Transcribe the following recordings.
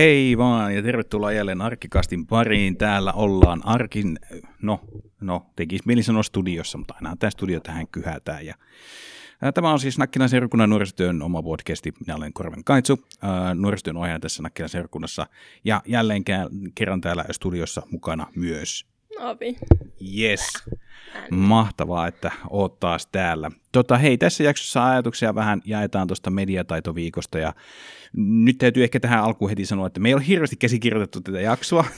Hei vaan ja tervetuloa jälleen Arkkikastin pariin. Täällä ollaan Arkin, no, no tekisi mieli sanoa studiossa, mutta aina tämä studio tähän kyhätään. Ja, tämä on siis Nakkilan seurakunnan nuorisotyön oma podcasti. Minä olen Korven Kaitsu, nuorisotyön ohjaaja tässä Nakkilan seurakunnassa. Ja jälleen kerran täällä studiossa mukana myös. Avi. Yes. Mahtavaa, että oot taas täällä. Tota, hei, tässä jaksossa ajatuksia vähän jaetaan tuosta mediataitoviikosta ja nyt täytyy ehkä tähän alkuun heti sanoa, että me ei ole hirveästi käsikirjoitettu tätä jaksoa.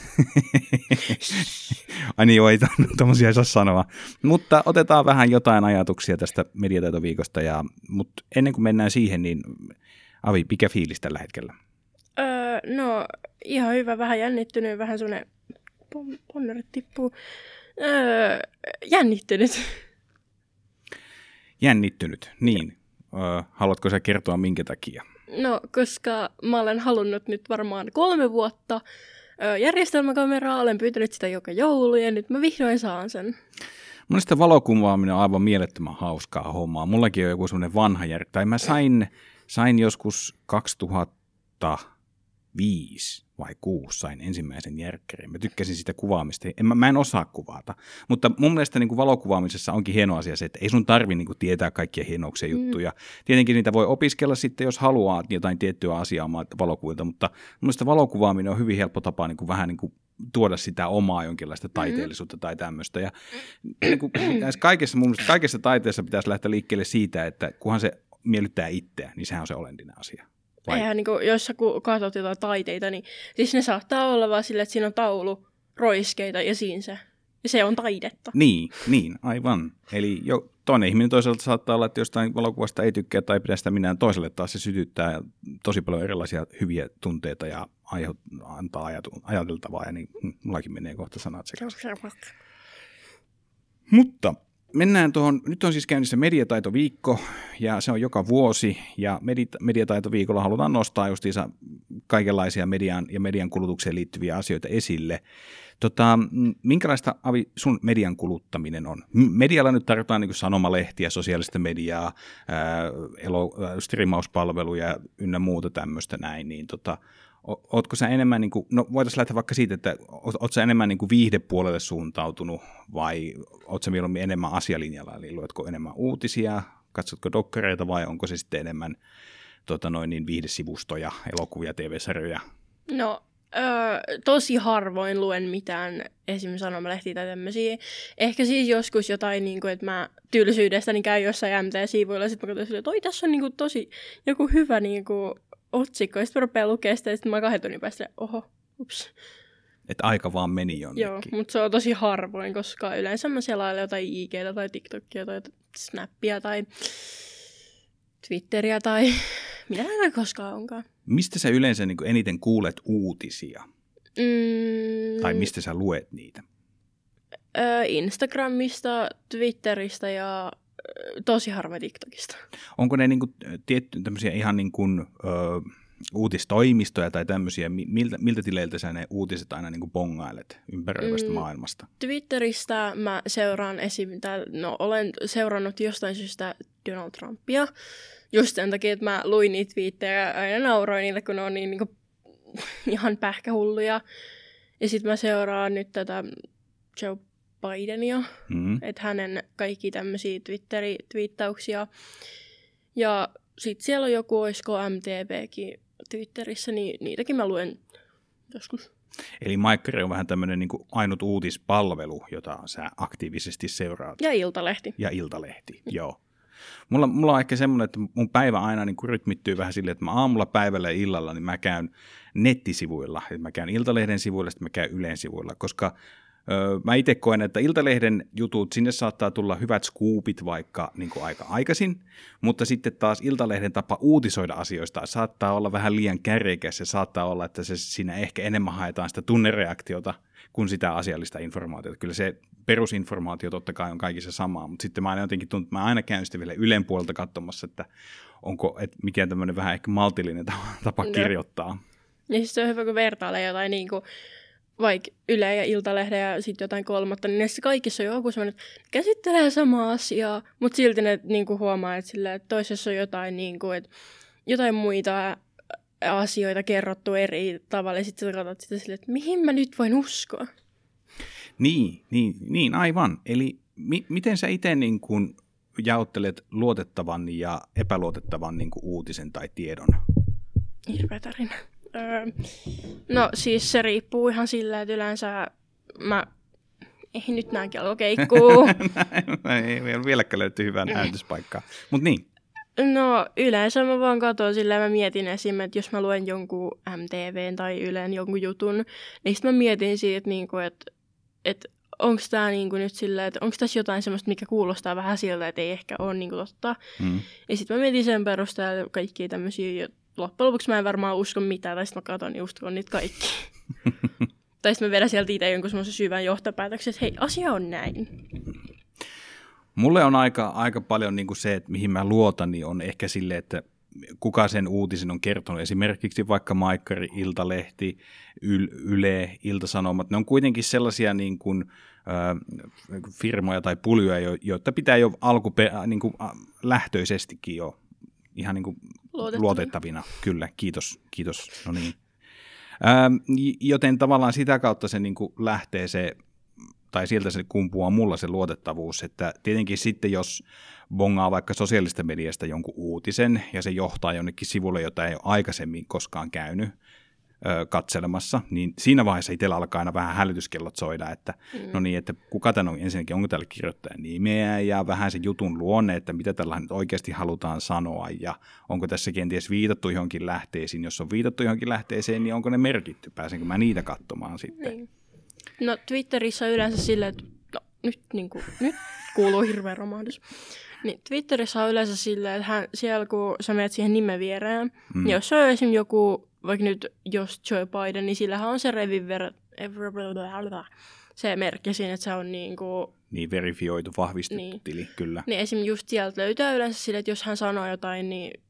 Ai niin, joo, ei tommosia ei saa sanoa. Mutta otetaan vähän jotain ajatuksia tästä mediataitoviikosta, ja, mutta ennen kuin mennään siihen, niin Avi, mikä fiilis tällä hetkellä? Öö, no, ihan hyvä, vähän jännittynyt, vähän semmoinen ponnerit tippuu. Öö, jännittynyt. Jännittynyt, niin. Öö, haluatko sä kertoa minkä takia? No, koska mä olen halunnut nyt varmaan kolme vuotta öö, järjestelmäkameraa, olen pyytänyt sitä joka joulu ja nyt mä vihdoin saan sen. Mielestäni valokuvaaminen on aivan mielettömän hauskaa hommaa. Mullakin on joku semmoinen vanha järjestelmä. Tai mä sain, sain joskus 2005 vai kuusi sain ensimmäisen järkkärin. Mä tykkäsin sitä kuvaamista. En, mä, mä en osaa kuvata. Mutta mun mielestä niin kuin valokuvaamisessa onkin hieno asia se, että ei sun tarvi niin kuin tietää kaikkia hienouksia mm. juttuja. Tietenkin niitä voi opiskella sitten, jos haluaa jotain tiettyä asiaa valokuvilta, mutta mun mielestä valokuvaaminen on hyvin helppo tapa niin kuin vähän niin kuin tuoda sitä omaa jonkinlaista mm-hmm. taiteellisuutta tai tämmöistä. Ja niin kuin, kaikessa, mun mielestä kaikessa taiteessa pitäisi lähteä liikkeelle siitä, että kunhan se miellyttää itseä, niin sehän on se olentinen asia. Vai? Eihän niin kuin, jos sä katsot jotain taiteita, niin siis ne saattaa olla vaan sille, että siinä on taulu, roiskeita ja siinä se. Ja se on taidetta. Niin, niin, aivan. Eli jo toinen ihminen toiselta saattaa olla, että jostain valokuvasta ei tykkää tai pidä sitä minä toiselle taas se sytyttää tosi paljon erilaisia hyviä tunteita ja aiheut, antaa ajatu, ajateltavaa ja niin mm, mullakin menee kohta sanat sekaisin. Mutta mennään tuohon, nyt on siis käynnissä mediataitoviikko ja se on joka vuosi ja mediataitoviikolla halutaan nostaa justiinsa kaikenlaisia median ja median kulutukseen liittyviä asioita esille. Tota, minkälaista Avi sun median kuluttaminen on? Medialla nyt tarvitaan niin sanomalehtiä, sosiaalista mediaa, ää, elo, ää, striimauspalveluja ynnä muuta tämmöistä näin, niin tota, Ootko sä enemmän, niin kuin, no voitaisiin lähteä vaikka siitä, että oot sä enemmän niin kuin viihdepuolelle suuntautunut vai oot sä mieluummin enemmän asialinjalla, eli luetko enemmän uutisia, katsotko dokkareita vai onko se sitten enemmän tota noin, niin viihdesivustoja, elokuvia, TV-sarjoja? No Öö, tosi harvoin luen mitään esimerkiksi sanomalehtiä tai tämmöisiä. Ehkä siis joskus jotain, niin kuin, että mä tylsyydestäni käyn jossain MT-sivuilla ja sitten mä katson, että oi, tässä on niin kuin, tosi joku hyvä niin kuin, otsikko, ja sitten mä rupean lukemaan sitä, ja sitten mä kahden tunnin päästä, oho, ups. Että aika vaan meni jonnekin. Joo, mutta se on tosi harvoin, koska yleensä mä selailen jotain IGtä tai TikTokia tai Snappia tai Twitteriä tai mitä näitä koskaan onkaan. Mistä sä yleensä niin eniten kuulet uutisia? Mm. Tai mistä sä luet niitä? Instagramista, Twitteristä ja tosi harva TikTokista. Onko ne niinku tietty tämmöisiä ihan niin kuin, ö, uutistoimistoja tai tämmöisiä, miltä, miltä tileiltä sä ne uutiset aina niin kuin bongailet ympäröivästä mm, maailmasta? Twitteristä mä seuraan esim. no olen seurannut jostain syystä Donald Trumpia, just sen takia, että mä luin niitä twiittejä ja aina nauroin niille, kun ne on niin, niin kuin, ihan pähkähulluja. Ja sitten mä seuraan nyt tätä Joe Bidenia, mm. että hänen kaikki tämmöisiä Twitteri-twiittauksia. Ja sitten siellä on joku, olisiko MTVkin Twitterissä, niin niitäkin mä luen joskus. Eli Maikkari on vähän tämmöinen niin ainut uutispalvelu, jota sä aktiivisesti seuraat. Ja Iltalehti. Ja Iltalehti, mm. joo. Mulla, mulla on ehkä semmoinen, että mun päivä aina niin rytmittyy vähän silleen, että mä aamulla, päivällä ja illalla, niin mä käyn nettisivuilla. Että mä käyn Iltalehden sivuilla, sitten mä käyn Ylen sivuilla, koska mä itse koen, että Iltalehden jutut, sinne saattaa tulla hyvät skuupit vaikka niin kuin aika aikaisin, mutta sitten taas Iltalehden tapa uutisoida asioista saattaa olla vähän liian kärjekäs ja saattaa olla, että se siinä ehkä enemmän haetaan sitä tunnereaktiota kuin sitä asiallista informaatiota. Kyllä se perusinformaatio totta kai on kaikissa samaa, mutta sitten mä aina jotenkin että mä aina käyn sitten vielä Ylen puolelta katsomassa, että onko että mikä tämmöinen vähän ehkä maltillinen tapa kirjoittaa. Ja siis se on hyvä, kun vertailee jotain niin kuin vaikka Yle ja Iltalehden ja sitten jotain kolmatta, niin näissä kaikissa on joku sellainen, että käsittelee samaa asiaa, mutta silti ne niin kuin huomaa, että, sillä, että toisessa on jotain, niin kuin, että jotain muita asioita kerrottu eri tavalla ja sitten katsot sitä silleen, että mihin mä nyt voin uskoa. Niin, niin, niin aivan. Eli mi- miten sä itse niin kun jaottelet luotettavan ja epäluotettavan niin kuin uutisen tai tiedon? Hirveä tarina. Öö, no siis se riippuu ihan sillä, että yleensä mä... Ei nyt näin kello keikkuu. ei vieläkään löytyy hyvää äänityspaikkaa. Mutta niin. No yleensä mä vaan katson sillä mä mietin esim. että jos mä luen jonkun MTV tai Ylen jonkun jutun, niin sitten mä mietin siitä, niin kuin, että, että onko tämä niinku nyt silleen, että onko tässä jotain semmoista, mikä kuulostaa vähän siltä, että ei ehkä ole niinku totta. Mm. Ja sitten mä mietin sen perusteella kaikkia tämmöisiä, loppujen lopuksi mä en varmaan usko mitään, tai sitten mä katson ja uskon niitä kaikki. tai sitten mä vedän sieltä itse jonkun semmoisen syvän johtopäätöksen, että hei, asia on näin. Mulle on aika, aika paljon niin kuin se, että mihin mä luotan, niin on ehkä sille, että kuka sen uutisen on kertonut. Esimerkiksi vaikka Maikkari, Iltalehti, Yle, Iltasanomat. Ne on kuitenkin sellaisia niin kuin, äh, firmoja tai puljoja, joita pitää jo alkupe- niin kuin, lähtöisestikin jo ihan niin kuin luotettavina. luotettavina. Kyllä, kiitos. kiitos. No niin. Ähm, joten tavallaan sitä kautta se niin kuin lähtee se, tai sieltä se kumpuaa mulla se luotettavuus, että tietenkin sitten jos bongaa vaikka sosiaalista mediasta jonkun uutisen ja se johtaa jonnekin sivulle, jota ei ole aikaisemmin koskaan käynyt, katselemassa, niin siinä vaiheessa itsellä alkaa aina vähän hälytyskellot soida, että mm. no niin, että kuka tämän on ensinnäkin, onko täällä kirjoittajan nimeä ja vähän se jutun luonne, että mitä tällä nyt oikeasti halutaan sanoa ja onko tässä kenties viitattu johonkin lähteisiin, jos on viitattu johonkin lähteeseen, niin onko ne merkitty, pääsenkö mä niitä katsomaan sitten. Niin. No Twitterissä on yleensä silleen, että no, nyt, niin kuin, nyt kuuluu hirveä romahdus. Niin, Twitterissä on yleensä silleen, että hän, siellä kun sä menet siihen nimen viereen, mm. jos on esimerkiksi joku vaikka nyt jos Joe Biden, niin sillähän on se reviver, se merkki siinä, että se on niin kuin... Niin, verifioitu, vahvistettu niin. tili, kyllä. Niin esim. just sieltä löytää yleensä sille, että jos hän sanoo jotain, niin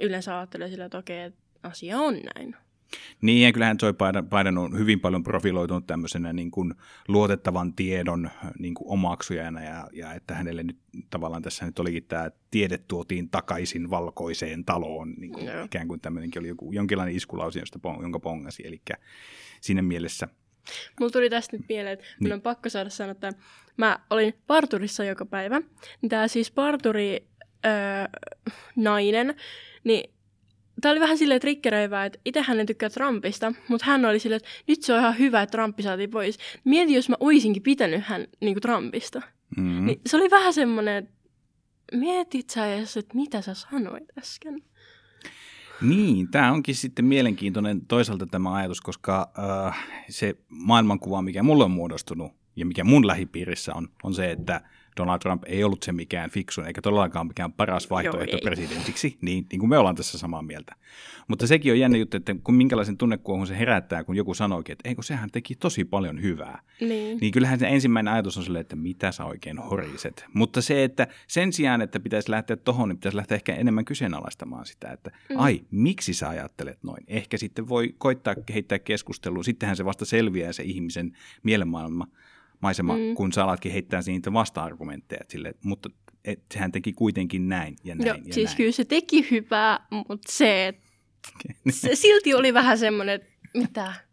yleensä ajattelee sillä, että okei, että asia on näin. Niin, ja kyllähän Joe Biden, Biden on hyvin paljon profiloitunut tämmöisenä niin kuin luotettavan tiedon niin kuin omaksujana, ja, ja että hänelle nyt tavallaan tässä nyt olikin tämä tiede tuotiin takaisin valkoiseen taloon, niin kuin no. ikään kuin tämmöinenkin oli joku, jonkinlainen iskulausi, josta, jonka pongasi, eli siinä mielessä Mulla tuli tästä nyt mieleen, että niin. on pakko saada sanoa, että mä olin parturissa joka päivä. Niin tämä siis parturi öö, nainen, niin Tämä oli vähän silleen triggeröivää, että itse hän ei tykkää Trumpista, mutta hän oli silleen, että nyt se on ihan hyvä, että Trumpi saatiin pois. Mieti, jos mä oisinkin pitänyt hän niin kuin Trumpista. Mm-hmm. Niin se oli vähän semmoinen, että mietit sä edes, että mitä sä sanoit äsken. Niin, tämä onkin sitten mielenkiintoinen toisaalta tämä ajatus, koska äh, se maailmankuva, mikä mulle on muodostunut ja mikä mun lähipiirissä on, on se, että – Donald Trump ei ollut se mikään fiksu, eikä todellakaan mikään paras vaihtoehto Joo, presidentiksi, niin, niin kuin me ollaan tässä samaa mieltä. Mutta sekin on jännä juttu, että kun minkälaisen tunnekuohun se herättää, kun joku sanoikin, että eikö sehän teki tosi paljon hyvää. Niin. niin kyllähän se ensimmäinen ajatus on silleen, että mitä sä oikein horiset. Mutta se, että sen sijaan, että pitäisi lähteä tohon, niin pitäisi lähteä ehkä enemmän kyseenalaistamaan sitä, että mm. ai, miksi sä ajattelet noin? Ehkä sitten voi koittaa kehittää keskustelua, sittenhän se vasta selviää se ihmisen mielenmaailma maisema, mm. kun sä alatkin heittää niitä vasta-argumentteja. Sille, mutta et, sehän teki kuitenkin näin ja näin Joo, ja siis näin. kyllä se teki hyvää, mutta se, se silti oli vähän semmoinen, että mitä?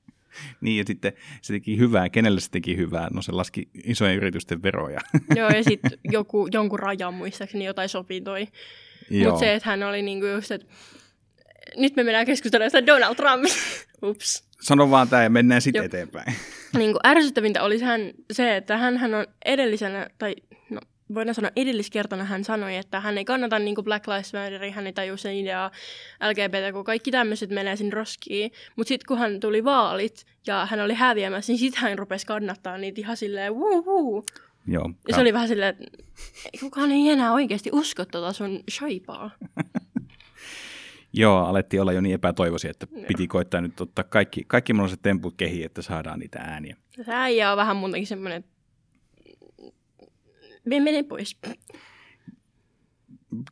Niin, ja sitten se teki hyvää. Kenelle se teki hyvää? No se laski isojen yritysten veroja. Joo, ja sitten joku, jonkun rajan muistaakseni jotain sopintoi. Mutta se, että hän oli niinku just, että nyt me mennään keskustelemaan Donald Trumpista. Ups. Sano vaan tämä ja mennään sitten eteenpäin. Niin kuin ärsyttävintä oli hän, se, että hän, hän on edellisenä, tai no, voidaan sanoa edelliskertona hän sanoi, että hän ei kannata niin kuin Black Lives Matter, hän ei tajua sen ideaa LGBT, kun kaikki tämmöiset menee sinne roskiin. Mutta sitten kun hän tuli vaalit ja hän oli häviämässä, niin sitten hän rupesi kannattaa niitä ihan silleen wuu Joo. Ja se oli vähän silleen, että kukaan ei enää oikeasti usko tuota sun shaipaa. Joo, alettiin olla jo niin epätoivoisia, että Joo. piti koittaa nyt ottaa kaikki, kaikki mahdolliset temput kehiin, että saadaan niitä ääniä. Se äijä on vähän muutenkin semmoinen, me mene pois.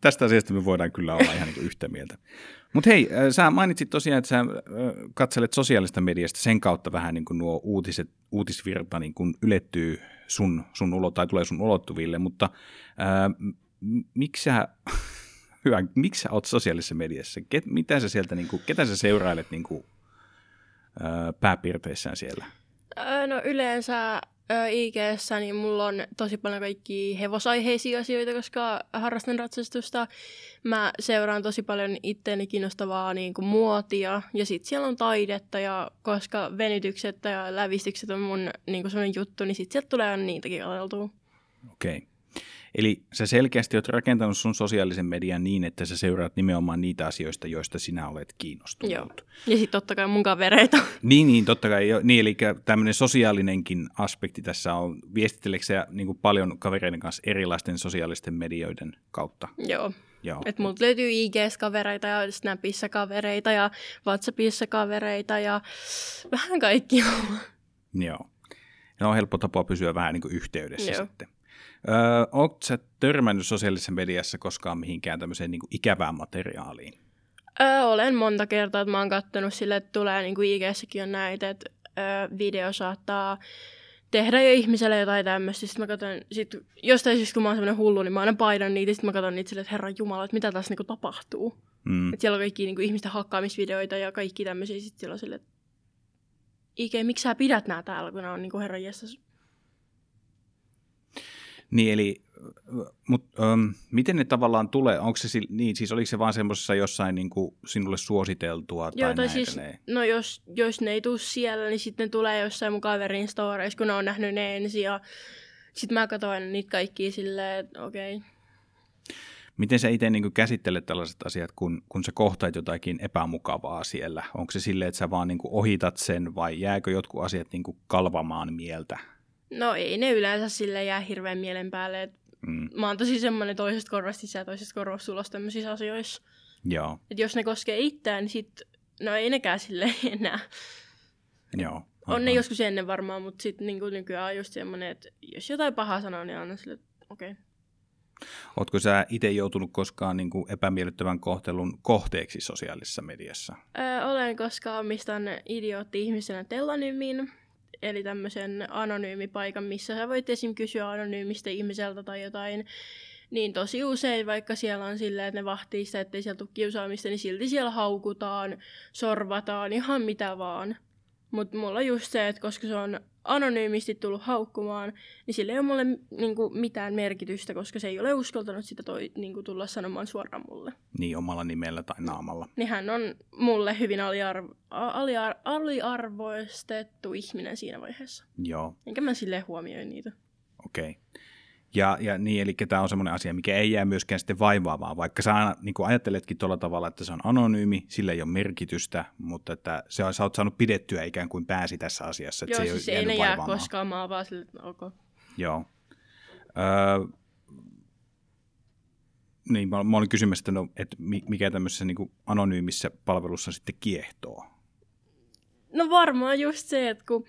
Tästä asiasta me voidaan kyllä olla ihan niin yhtä mieltä. Mutta hei, äh, sä mainitsit tosiaan, että sä äh, katselet sosiaalista mediasta sen kautta vähän niin kuin nuo uutiset, uutisvirta niin kuin ylettyy sun, sun ulo, tai tulee sun ulottuville, mutta ää, äh, miksi sä hyvä. Miksi sä oot sosiaalisessa mediassa? Ket, mitä sä sieltä, niin kuin, ketä sä seurailet niin kuin, ö, pääpiirteissään siellä? Öö, no yleensä ig niin mulla on tosi paljon kaikki hevosaiheisia asioita, koska harrastan ratsastusta. Mä seuraan tosi paljon itteeni kiinnostavaa niin kuin muotia ja sitten siellä on taidetta ja koska venytykset ja lävistykset on mun niin kuin juttu, niin sitten sieltä tulee niitäkin katseltua. Okei. Okay. Eli sä selkeästi oot rakentanut sun sosiaalisen median niin, että sä seuraat nimenomaan niitä asioista, joista sinä olet kiinnostunut. Joo. Ja sitten totta kai mun kavereita. Niin, niin totta kai. Jo. Niin, eli tämmöinen sosiaalinenkin aspekti tässä on. Viestitteleekö sä niin paljon kavereiden kanssa erilaisten sosiaalisten medioiden kautta? Joo. Joo. Et multa löytyy IGS kavereita ja Snapissa kavereita ja WhatsAppissa kavereita ja vähän kaikkia. Joo. Ne on helppo tapa pysyä vähän niin kuin yhteydessä Joo. sitten. Öö, Oletko sä törmännyt sosiaalisessa mediassa koskaan mihinkään tämmöiseen niin kuin ikävään materiaaliin? Öö, olen monta kertaa, että mä oon kattonut sille, että tulee niin kuin IG-säkin on näitä, että öö, video saattaa tehdä jo ihmiselle jotain tämmöistä. Sitten mä katson, sit, jostain siis kun mä oon semmoinen hullu, niin mä aina painan niitä, sitten mä katson niitä silleen, että herran jumala, että mitä tässä niinku tapahtuu. Mm. Siellä on kaikki niinku ihmisten hakkaamisvideoita ja kaikki tämmöisiä, sitten siellä on silleen, että Ike, miksi sä pidät nää täällä, kun nämä on niinku herran jestas niin, eli mut, um, miten ne tavallaan tulee? Onko se, niin, siis oliko se vaan semmoisessa jossain niin kuin sinulle suositeltua tai Joo, tai siis, no jos, jos ne ei tule siellä, niin sitten ne tulee jossain mun kaverin storeissa, kun ne on nähnyt ne ensin ja sitten mä katsoin niitä kaikkia silleen, että okei. Okay. Miten sä itse niin käsittelet tällaiset asiat, kun, kun sä kohtaat jotakin epämukavaa siellä? Onko se silleen, että sä vaan niin ohitat sen vai jääkö jotkut asiat niin kalvamaan mieltä? No ei ne yleensä sille jää hirveän mielen päälle. Et mm. Mä oon tosi semmoinen toisesta korvasta sisään ja toisesta korvasta ulos tämmöisissä asioissa. Joo. Et jos ne koskee itseään, niin sit, no ei nekään sille enää. Joo. Aivan. On ne joskus ennen varmaan, mutta sitten niin nykyään on just semmoinen, että jos jotain pahaa sanoo, niin anna sille, okei. Okay. Oletko sä itse joutunut koskaan niin kuin epämiellyttävän kohtelun kohteeksi sosiaalisessa mediassa? Öö, olen, koska omistan idiootti-ihmisenä Tellanyymin eli tämmöisen anonyymipaikan, missä sä voit esim. kysyä anonyymistä ihmiseltä tai jotain, niin tosi usein, vaikka siellä on silleen, että ne vahtii sitä, ettei siellä tule kiusaamista, niin silti siellä haukutaan, sorvataan, ihan mitä vaan. Mutta mulla on just se, että koska se on anonyymisti tullut haukkumaan, niin sillä ei ole mulle niinku, mitään merkitystä, koska se ei ole uskaltanut sitä toi, niinku, tulla sanomaan suoraan mulle. Niin, omalla nimellä tai naamalla. Niin hän on mulle hyvin aliarvo, aliar, aliarvoistettu ihminen siinä vaiheessa. Joo. Enkä mä silleen huomioi niitä. Okei. Okay. Ja, ja niin, eli tämä on semmoinen asia, mikä ei jää myöskään sitten vaivaamaan, vaikka sä aina niin kuin ajatteletkin tuolla tavalla, että se on anonyymi, sillä ei ole merkitystä, mutta että se, sä oot saanut pidettyä ikään kuin pääsi tässä asiassa. Että Joo, se siis ei, ei ne jää koskaan, oon vaan sille, että okay. Joo. Öö, niin, mä, mä olin kysymässä, että, no, että mikä tämmöisessä niin anonyymissä palvelussa sitten kiehtoo. No varmaan just se, että kun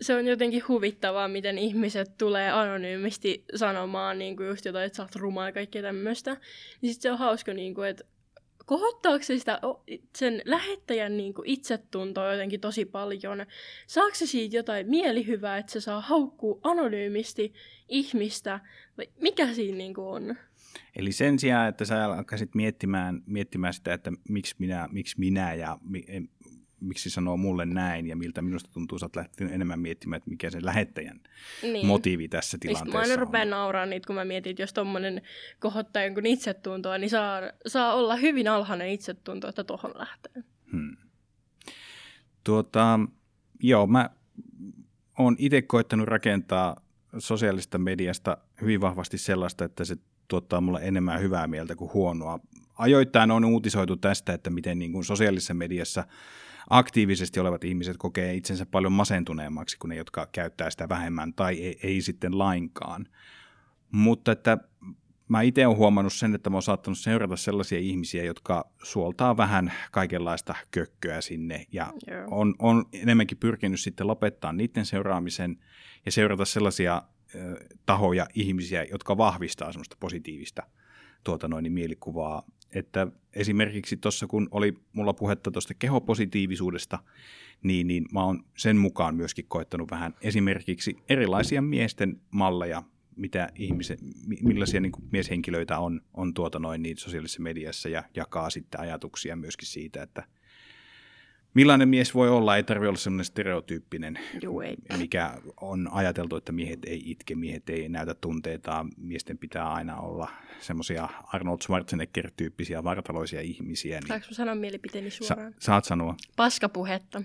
se on jotenkin huvittavaa, miten ihmiset tulee anonyymisti sanomaan niin kuin just jotain, että sä oot ruma ja kaikkea tämmöistä. Niin sit se on hauska, niin kuin, että kohottaako se sitä, sen lähettäjän niin kuin itsetuntoa jotenkin tosi paljon? Saako se siitä jotain mielihyvää, että se saa haukkua anonyymisti ihmistä? Vai mikä siinä niin kuin on? Eli sen sijaan, että sä alkaisit miettimään, miettimään sitä, että miksi minä, miksi minä ja miksi sanoo mulle näin ja miltä minusta tuntuu, sä oot lähtenyt enemmän miettimään, että mikä se lähettäjän niin. motiivi tässä tilanteessa Mä aina rupean nauraa niitä, kun mä mietin, että jos tommonen kohottaa jonkun itsetuntoa, niin saa, saa olla hyvin alhainen itsetunto, että tohon lähtee. Hmm. Tuota, joo, mä oon itse koettanut rakentaa sosiaalista mediasta hyvin vahvasti sellaista, että se tuottaa mulle enemmän hyvää mieltä kuin huonoa. Ajoittain on uutisoitu tästä, että miten niin kuin sosiaalisessa mediassa aktiivisesti olevat ihmiset kokee itsensä paljon masentuneemmaksi kuin ne, jotka käyttää sitä vähemmän tai ei, ei sitten lainkaan. Mutta että mä itse olen huomannut sen, että mä oon saattanut seurata sellaisia ihmisiä, jotka suoltaa vähän kaikenlaista kökköä sinne ja yeah. on, on enemmänkin pyrkinyt sitten lopettaa niiden seuraamisen ja seurata sellaisia tahoja, ihmisiä, jotka vahvistaa semmoista positiivista tuota noin, mielikuvaa että esimerkiksi tuossa kun oli mulla puhetta tuosta kehopositiivisuudesta, niin, niin mä oon sen mukaan myöskin koettanut vähän esimerkiksi erilaisia miesten malleja, mitä ihmiset, millaisia niin mieshenkilöitä on, on tuota noin niin sosiaalisessa mediassa ja jakaa sitten ajatuksia myöskin siitä, että – millainen mies voi olla, ei tarvitse olla semmoinen stereotyyppinen, Juu, ei. mikä on ajateltu, että miehet ei itke, miehet ei näytä tunteita, miesten pitää aina olla semmoisia Arnold Schwarzenegger-tyyppisiä vartaloisia ihmisiä. Niin Saanko sanoa mielipiteeni suoraan? Sa- saat sanoa. Paskapuhetta.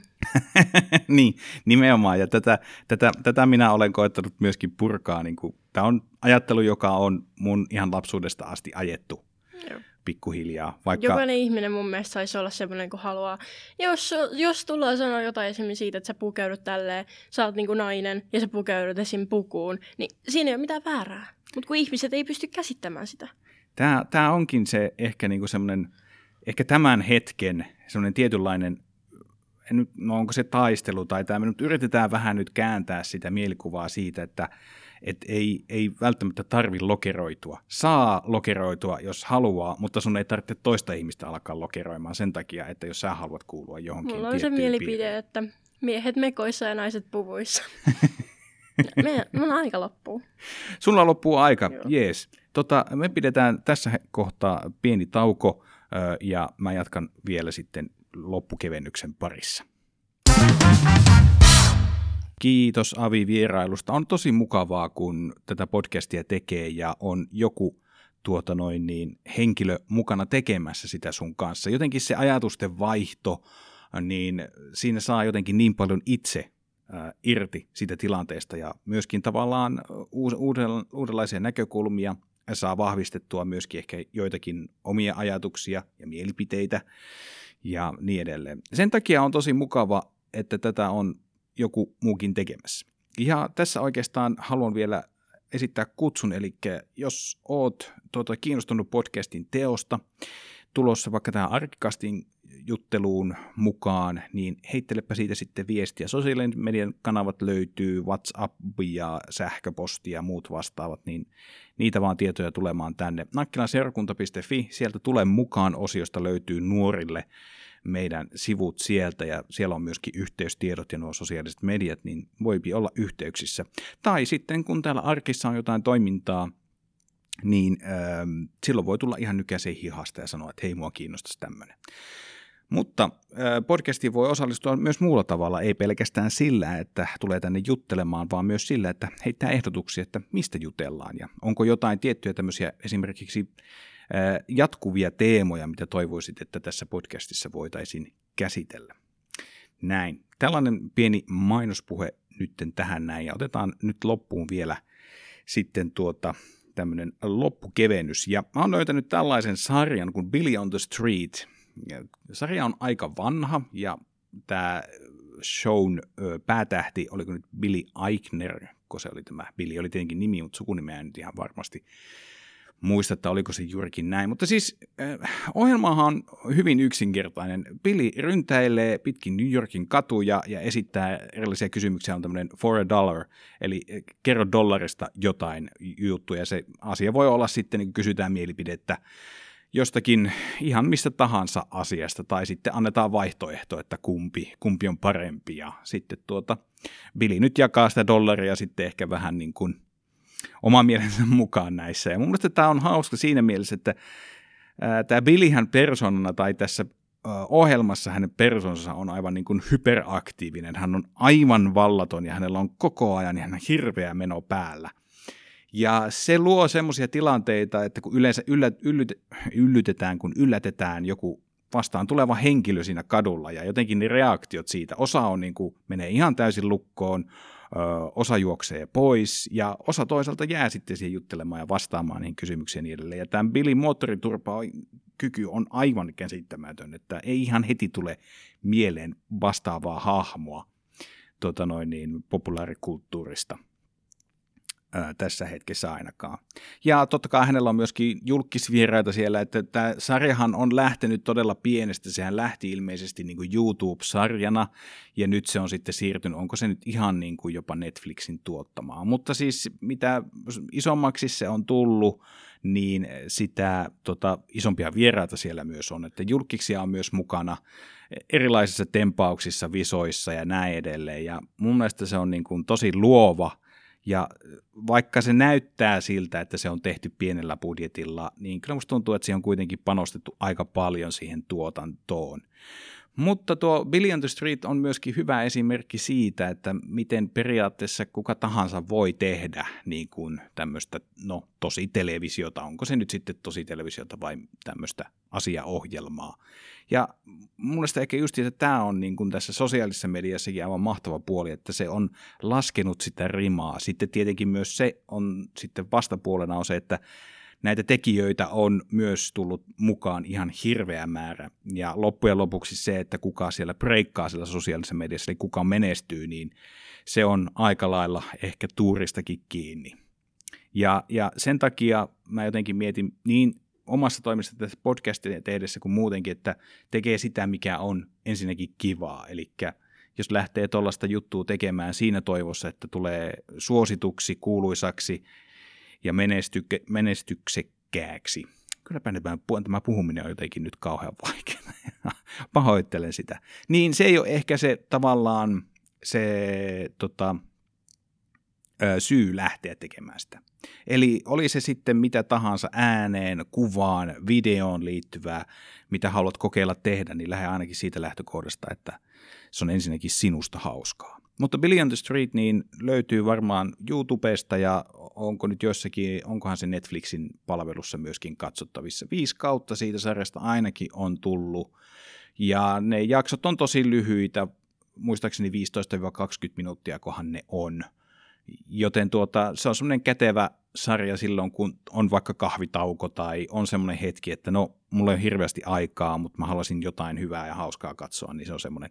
niin, nimenomaan. Ja tätä, tätä, tätä minä olen koettanut myöskin purkaa. Niin kuin, tämä on ajattelu, joka on mun ihan lapsuudesta asti ajettu. Joo pikkuhiljaa. Vaikka... Jokainen ihminen mun mielestä saisi olla semmoinen, kun haluaa. Jos, jos tullaan sanoa jotain esimerkiksi siitä, että sä pukeudut tälleen, sä oot niinku nainen ja sä pukeudut esim. pukuun, niin siinä ei ole mitään väärää. Mutta kun ihmiset ei pysty käsittämään sitä. Tämä, tämä onkin se ehkä niinku semmoinen, ehkä tämän hetken semmoinen tietynlainen en no onko se taistelu tai tämä, me nyt yritetään vähän nyt kääntää sitä mielikuvaa siitä, että että ei, ei välttämättä tarvi lokeroitua. Saa lokeroitua, jos haluaa, mutta sun ei tarvitse toista ihmistä alkaa lokeroimaan sen takia, että jos sä haluat kuulua johonkin Mulla on se mielipide, piiriin. että miehet mekoissa ja naiset puvuissa. me, mun aika loppuu. Sulla loppuu aika, jees. Tota, me pidetään tässä kohtaa pieni tauko ja mä jatkan vielä sitten loppukevennyksen parissa. Kiitos Avi vierailusta. On tosi mukavaa, kun tätä podcastia tekee ja on joku tuota noin niin, henkilö mukana tekemässä sitä sun kanssa. Jotenkin se ajatusten vaihto, niin siinä saa jotenkin niin paljon itse irti siitä tilanteesta ja myöskin tavallaan uudenlaisia näkökulmia saa vahvistettua myöskin ehkä joitakin omia ajatuksia ja mielipiteitä ja niin edelleen. Sen takia on tosi mukava, että tätä on joku muukin tekemässä. Ja tässä oikeastaan haluan vielä esittää kutsun, eli jos oot tuota, kiinnostunut podcastin teosta, tulossa vaikka tähän arkikastin jutteluun mukaan, niin heittelepä siitä sitten viestiä. Sosiaalinen median kanavat löytyy, WhatsApp ja sähköposti ja muut vastaavat, niin niitä vaan tietoja tulemaan tänne. Nakkilanseurakunta.fi, sieltä tulee mukaan osiosta löytyy nuorille meidän sivut sieltä ja siellä on myöskin yhteystiedot ja nuo sosiaaliset mediat, niin voipi olla yhteyksissä. Tai sitten kun täällä arkissa on jotain toimintaa, niin äh, silloin voi tulla ihan nykäiseen hihasta ja sanoa, että hei, mua kiinnostaisi tämmöinen. Mutta äh, podcastiin voi osallistua myös muulla tavalla, ei pelkästään sillä, että tulee tänne juttelemaan, vaan myös sillä, että heittää ehdotuksia, että mistä jutellaan ja onko jotain tiettyjä tämmöisiä esimerkiksi jatkuvia teemoja, mitä toivoisit, että tässä podcastissa voitaisiin käsitellä. Näin. Tällainen pieni mainospuhe nytten tähän näin, ja otetaan nyt loppuun vielä sitten tuota tämmöinen loppukevennys. Ja mä oon löytänyt tällaisen sarjan kuin Billy on the Street. Ja sarja on aika vanha, ja tämä shown päätähti, oliko nyt Billy Eichner, kun se oli tämä, Billy oli tietenkin nimi, mutta sukunimeä nyt ihan varmasti muista, että oliko se juurikin näin. Mutta siis äh, ohjelmahan on hyvin yksinkertainen. Billy ryntäilee pitkin New Yorkin katuja ja esittää erilaisia kysymyksiä. On tämmöinen for a dollar, eli äh, kerro dollarista jotain juttuja. Se asia voi olla sitten, niin kysytään mielipidettä jostakin ihan mistä tahansa asiasta, tai sitten annetaan vaihtoehto, että kumpi, kumpi on parempi, ja sitten tuota, Billy nyt jakaa sitä dollaria sitten ehkä vähän niin kuin oman mielensä mukaan näissä. Ja mun mielestä tämä on hauska siinä mielessä, että tämä Billyhän persoonana tai tässä ohjelmassa hänen persoonansa on aivan niin kuin hyperaktiivinen. Hän on aivan vallaton ja hänellä on koko ajan ihan hirveä meno päällä. Ja se luo semmoisia tilanteita, että kun yleensä yllät, yllyt, yllytetään, kun yllätetään joku vastaan tuleva henkilö siinä kadulla ja jotenkin ne reaktiot siitä, osa on niin kuin, menee ihan täysin lukkoon, osa juoksee pois ja osa toisaalta jää sitten siihen juttelemaan ja vastaamaan niihin kysymyksiin niin edelleen. Ja tämän Billy moottoriturpa kyky on aivan käsittämätön, että ei ihan heti tule mieleen vastaavaa hahmoa tota noin niin, populaarikulttuurista tässä hetkessä ainakaan. Ja totta kai hänellä on myöskin julkisvieraita siellä, että tämä sarjahan on lähtenyt todella pienestä, sehän lähti ilmeisesti niin kuin YouTube-sarjana, ja nyt se on sitten siirtynyt, onko se nyt ihan niin kuin jopa Netflixin tuottamaa, mutta siis mitä isommaksi se on tullut, niin sitä tota, isompia vieraita siellä myös on, että julkisia on myös mukana erilaisissa tempauksissa, visoissa ja näin edelleen, ja mun mielestä se on niin kuin tosi luova, Ja vaikka se näyttää siltä, että se on tehty pienellä budjetilla, niin kyllä musta tuntuu, että siihen on kuitenkin panostettu aika paljon siihen tuotantoon. Mutta tuo Billion the Street on myöskin hyvä esimerkki siitä, että miten periaatteessa kuka tahansa voi tehdä niin kuin tämmöistä, no tosi televisiota, onko se nyt sitten tosi televisiota vai tämmöistä asiaohjelmaa. Ja mun mielestä ehkä just että tämä on niin kuin tässä sosiaalisessa mediassakin aivan mahtava puoli, että se on laskenut sitä rimaa. Sitten tietenkin myös se on sitten vastapuolena on se, että näitä tekijöitä on myös tullut mukaan ihan hirveä määrä. Ja loppujen lopuksi se, että kuka siellä breikkaa siellä sosiaalisessa mediassa, eli kuka menestyy, niin se on aika lailla ehkä tuuristakin kiinni. Ja, ja sen takia mä jotenkin mietin niin omassa toiminnassa tässä podcastin tehdessä kuin muutenkin, että tekee sitä, mikä on ensinnäkin kivaa. Eli jos lähtee tuollaista juttua tekemään siinä toivossa, että tulee suosituksi, kuuluisaksi ja menestyke, menestyksekkääksi. Kylläpä tämä puhuminen on jotenkin nyt kauhean vaikeaa. Pahoittelen sitä. Niin se ei ole ehkä se tavallaan se tota, syy lähteä tekemään sitä. Eli oli se sitten mitä tahansa ääneen, kuvaan, videoon liittyvää, mitä haluat kokeilla tehdä, niin lähde ainakin siitä lähtökohdasta, että se on ensinnäkin sinusta hauskaa. Mutta Billy on the Street niin löytyy varmaan YouTubesta ja onko nyt jossakin, onkohan se Netflixin palvelussa myöskin katsottavissa. Viisi kautta siitä sarjasta ainakin on tullut. Ja ne jaksot on tosi lyhyitä, muistaakseni 15-20 minuuttia kohan ne on – Joten tuota, se on semmoinen kätevä sarja silloin, kun on vaikka kahvitauko tai on semmoinen hetki, että no, mulla ei ole hirveästi aikaa, mutta mä haluaisin jotain hyvää ja hauskaa katsoa, niin se on semmoinen.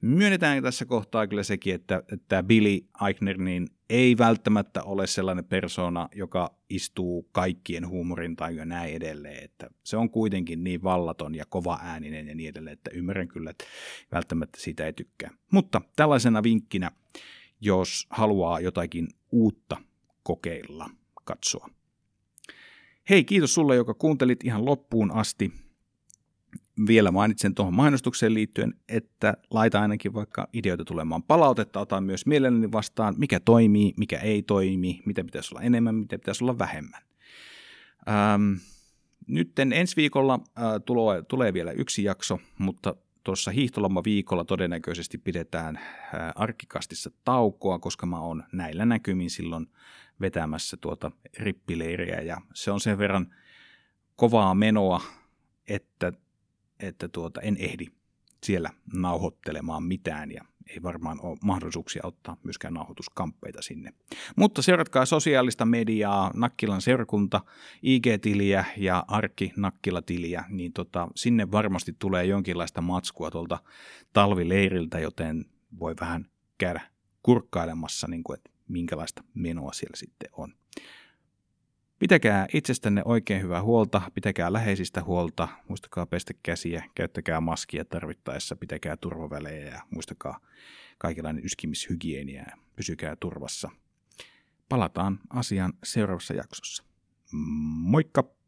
Myönnetään tässä kohtaa kyllä sekin, että tämä Billy Eichner niin ei välttämättä ole sellainen persona, joka istuu kaikkien huumorin tai näin edelleen, että se on kuitenkin niin vallaton ja kova ääninen ja niin edelleen, että ymmärrän kyllä, että välttämättä siitä ei tykkää. Mutta tällaisena vinkkinä jos haluaa jotakin uutta kokeilla, katsoa. Hei, kiitos sulle, joka kuuntelit ihan loppuun asti. Vielä mainitsen tuohon mainostukseen liittyen, että laita ainakin vaikka ideoita tulemaan palautetta, otan myös mielelläni vastaan, mikä toimii, mikä ei toimi, mitä pitäisi olla enemmän, mitä pitäisi olla vähemmän. Ähm, nyt ensi viikolla äh, tulee, tulee vielä yksi jakso, mutta tuossa hiihtoloma-viikolla todennäköisesti pidetään arkikastissa taukoa, koska mä oon näillä näkymin silloin vetämässä tuota rippileiriä. Ja se on sen verran kovaa menoa, että, että tuota, en ehdi siellä nauhoittelemaan mitään. Ja ei varmaan ole mahdollisuuksia ottaa myöskään nauhoituskamppeita sinne. Mutta seuratkaa sosiaalista mediaa, Nakkilan seurakunta, IG-tiliä ja Arkki Nakkila-tiliä, niin tota, sinne varmasti tulee jonkinlaista matskua tuolta talvileiriltä, joten voi vähän käydä kurkkailemassa, niin kuin, että minkälaista menoa siellä sitten on. Pitäkää itsestänne oikein hyvää huolta, pitäkää läheisistä huolta, muistakaa pestä käsiä, käyttäkää maskia tarvittaessa, pitäkää turvavälejä ja muistakaa kaikenlainen yskimishygienia ja pysykää turvassa. Palataan asiaan seuraavassa jaksossa. Moikka!